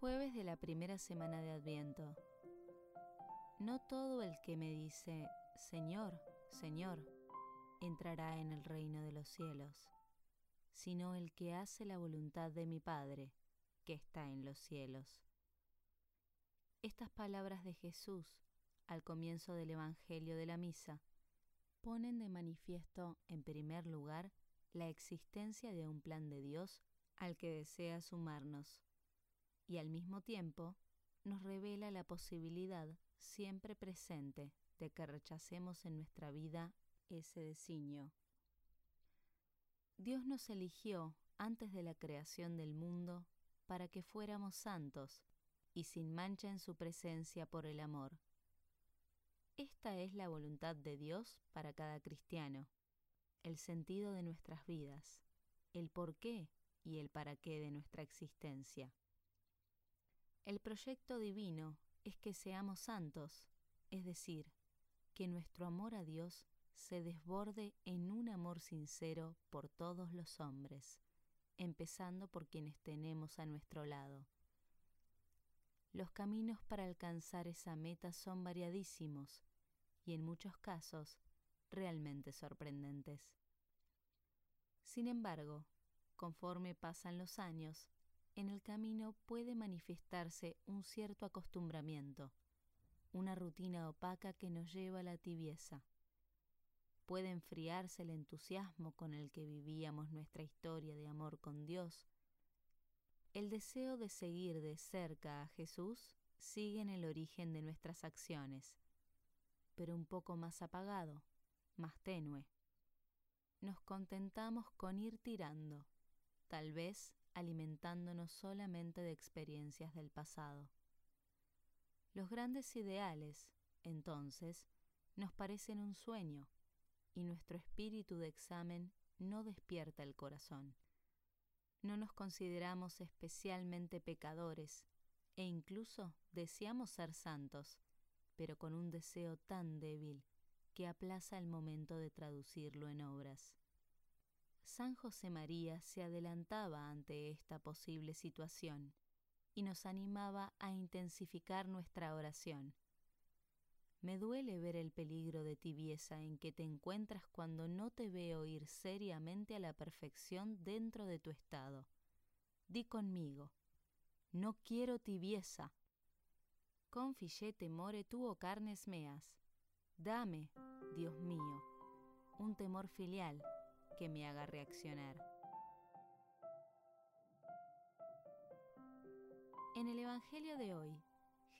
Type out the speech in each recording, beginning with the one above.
Jueves de la primera semana de Adviento. No todo el que me dice, Señor, Señor, entrará en el reino de los cielos, sino el que hace la voluntad de mi Padre, que está en los cielos. Estas palabras de Jesús al comienzo del Evangelio de la Misa ponen de manifiesto, en primer lugar, la existencia de un plan de Dios al que desea sumarnos y al mismo tiempo nos revela la posibilidad siempre presente de que rechacemos en nuestra vida ese designio. Dios nos eligió antes de la creación del mundo para que fuéramos santos y sin mancha en su presencia por el amor. Esta es la voluntad de Dios para cada cristiano, el sentido de nuestras vidas, el porqué y el para qué de nuestra existencia. El proyecto divino es que seamos santos, es decir, que nuestro amor a Dios se desborde en un amor sincero por todos los hombres, empezando por quienes tenemos a nuestro lado. Los caminos para alcanzar esa meta son variadísimos y en muchos casos realmente sorprendentes. Sin embargo, conforme pasan los años, en el camino puede manifestarse un cierto acostumbramiento, una rutina opaca que nos lleva a la tibieza. Puede enfriarse el entusiasmo con el que vivíamos nuestra historia de amor con Dios. El deseo de seguir de cerca a Jesús sigue en el origen de nuestras acciones, pero un poco más apagado, más tenue. Nos contentamos con ir tirando, tal vez alimentándonos solamente de experiencias del pasado. Los grandes ideales, entonces, nos parecen un sueño, y nuestro espíritu de examen no despierta el corazón. No nos consideramos especialmente pecadores, e incluso deseamos ser santos, pero con un deseo tan débil que aplaza el momento de traducirlo en obras. San José María se adelantaba ante esta posible situación y nos animaba a intensificar nuestra oración. Me duele ver el peligro de tibieza en que te encuentras cuando no te veo ir seriamente a la perfección dentro de tu estado. Di conmigo, no quiero tibieza. Confille temore tuo carnes meas. Dame, Dios mío, un temor filial me haga reaccionar. En el Evangelio de hoy,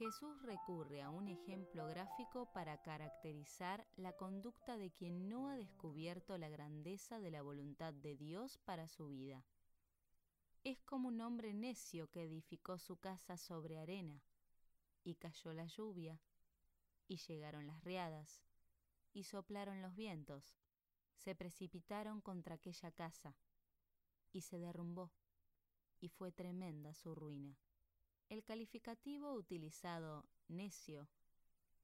Jesús recurre a un ejemplo gráfico para caracterizar la conducta de quien no ha descubierto la grandeza de la voluntad de Dios para su vida. Es como un hombre necio que edificó su casa sobre arena, y cayó la lluvia, y llegaron las riadas, y soplaron los vientos, se precipitaron contra aquella casa y se derrumbó, y fue tremenda su ruina. El calificativo utilizado necio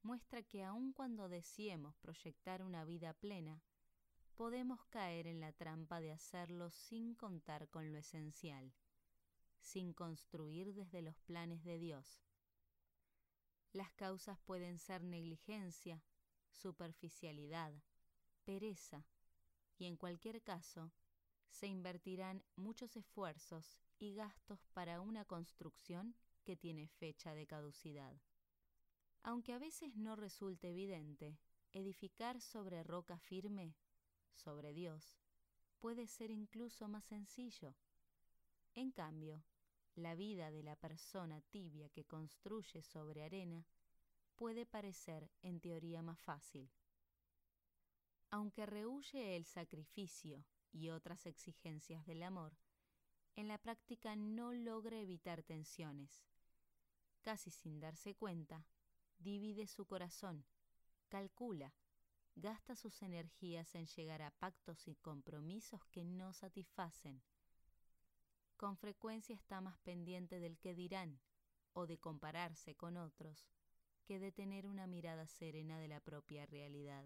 muestra que aun cuando deseemos proyectar una vida plena, podemos caer en la trampa de hacerlo sin contar con lo esencial, sin construir desde los planes de Dios. Las causas pueden ser negligencia, superficialidad, pereza, y en cualquier caso, se invertirán muchos esfuerzos y gastos para una construcción que tiene fecha de caducidad. Aunque a veces no resulte evidente, edificar sobre roca firme, sobre Dios, puede ser incluso más sencillo. En cambio, la vida de la persona tibia que construye sobre arena puede parecer en teoría más fácil aunque rehuye el sacrificio y otras exigencias del amor, en la práctica no logra evitar tensiones. Casi sin darse cuenta, divide su corazón, calcula, gasta sus energías en llegar a pactos y compromisos que no satisfacen. Con frecuencia está más pendiente del que dirán o de compararse con otros que de tener una mirada serena de la propia realidad.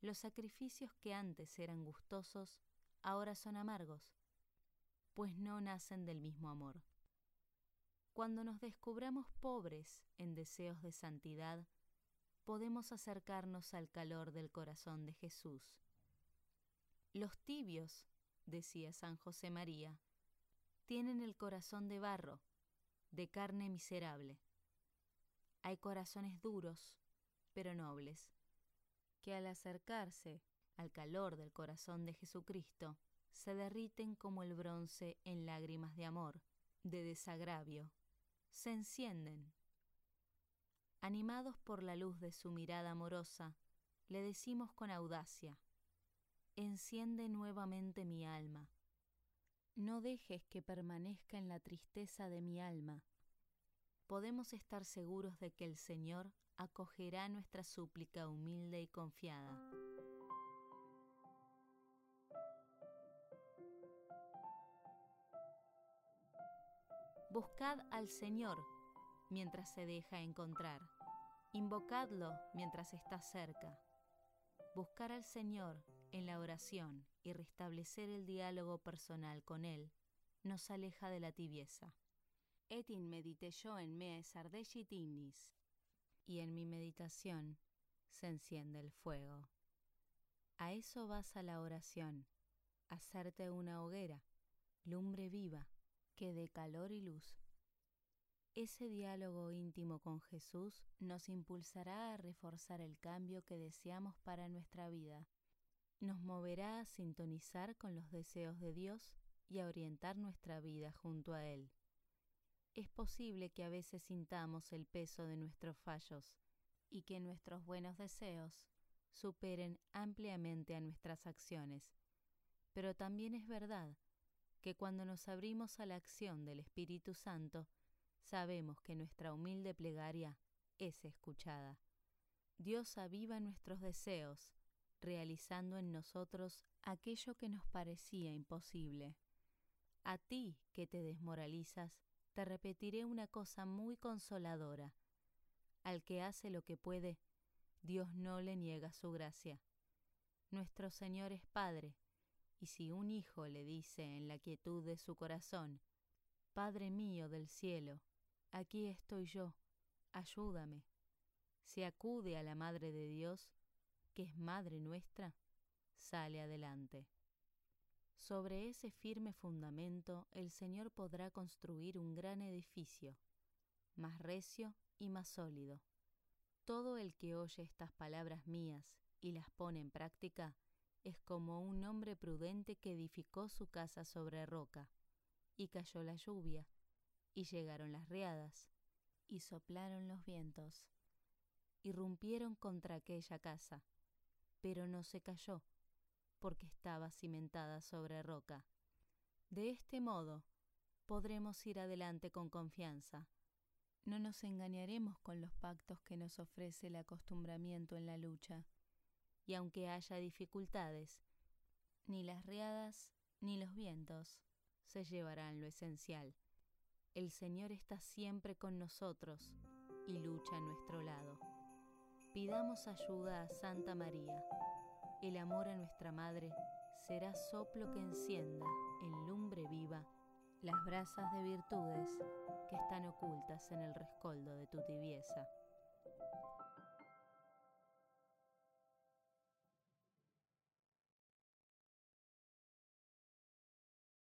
Los sacrificios que antes eran gustosos ahora son amargos, pues no nacen del mismo amor. Cuando nos descubramos pobres en deseos de santidad, podemos acercarnos al calor del corazón de Jesús. Los tibios, decía San José María, tienen el corazón de barro, de carne miserable. Hay corazones duros, pero nobles, que al acercarse al calor del corazón de Jesucristo, se derriten como el bronce en lágrimas de amor, de desagravio, se encienden. Animados por la luz de su mirada amorosa, le decimos con audacia, enciende nuevamente mi alma. No dejes que permanezca en la tristeza de mi alma. Podemos estar seguros de que el Señor acogerá nuestra súplica humilde y confiada. Buscad al Señor mientras se deja encontrar. Invocadlo mientras está cerca. Buscar al Señor en la oración y restablecer el diálogo personal con Él nos aleja de la tibieza. Etin medite yo en me sardellitinis. Y en mi meditación se enciende el fuego. A eso vas a la oración, hacerte una hoguera, lumbre viva, que dé calor y luz. Ese diálogo íntimo con Jesús nos impulsará a reforzar el cambio que deseamos para nuestra vida. Nos moverá a sintonizar con los deseos de Dios y a orientar nuestra vida junto a Él. Es posible que a veces sintamos el peso de nuestros fallos y que nuestros buenos deseos superen ampliamente a nuestras acciones, pero también es verdad que cuando nos abrimos a la acción del Espíritu Santo, sabemos que nuestra humilde plegaria es escuchada. Dios aviva nuestros deseos, realizando en nosotros aquello que nos parecía imposible. A ti que te desmoralizas, te repetiré una cosa muy consoladora. Al que hace lo que puede, Dios no le niega su gracia. Nuestro Señor es Padre, y si un hijo le dice en la quietud de su corazón, Padre mío del cielo, aquí estoy yo, ayúdame, si acude a la Madre de Dios, que es Madre nuestra, sale adelante. Sobre ese firme fundamento el Señor podrá construir un gran edificio, más recio y más sólido. Todo el que oye estas palabras mías y las pone en práctica, es como un hombre prudente que edificó su casa sobre roca, y cayó la lluvia, y llegaron las riadas, y soplaron los vientos, y rompieron contra aquella casa, pero no se cayó, porque estaba cimentada sobre roca. De este modo, podremos ir adelante con confianza. No nos engañaremos con los pactos que nos ofrece el acostumbramiento en la lucha y aunque haya dificultades, ni las riadas ni los vientos se llevarán lo esencial. El Señor está siempre con nosotros y lucha a nuestro lado. Pidamos ayuda a Santa María. El amor a nuestra Madre será soplo que encienda en lumbre viva las brasas de virtudes que están ocultas en el rescoldo de tu tibieza.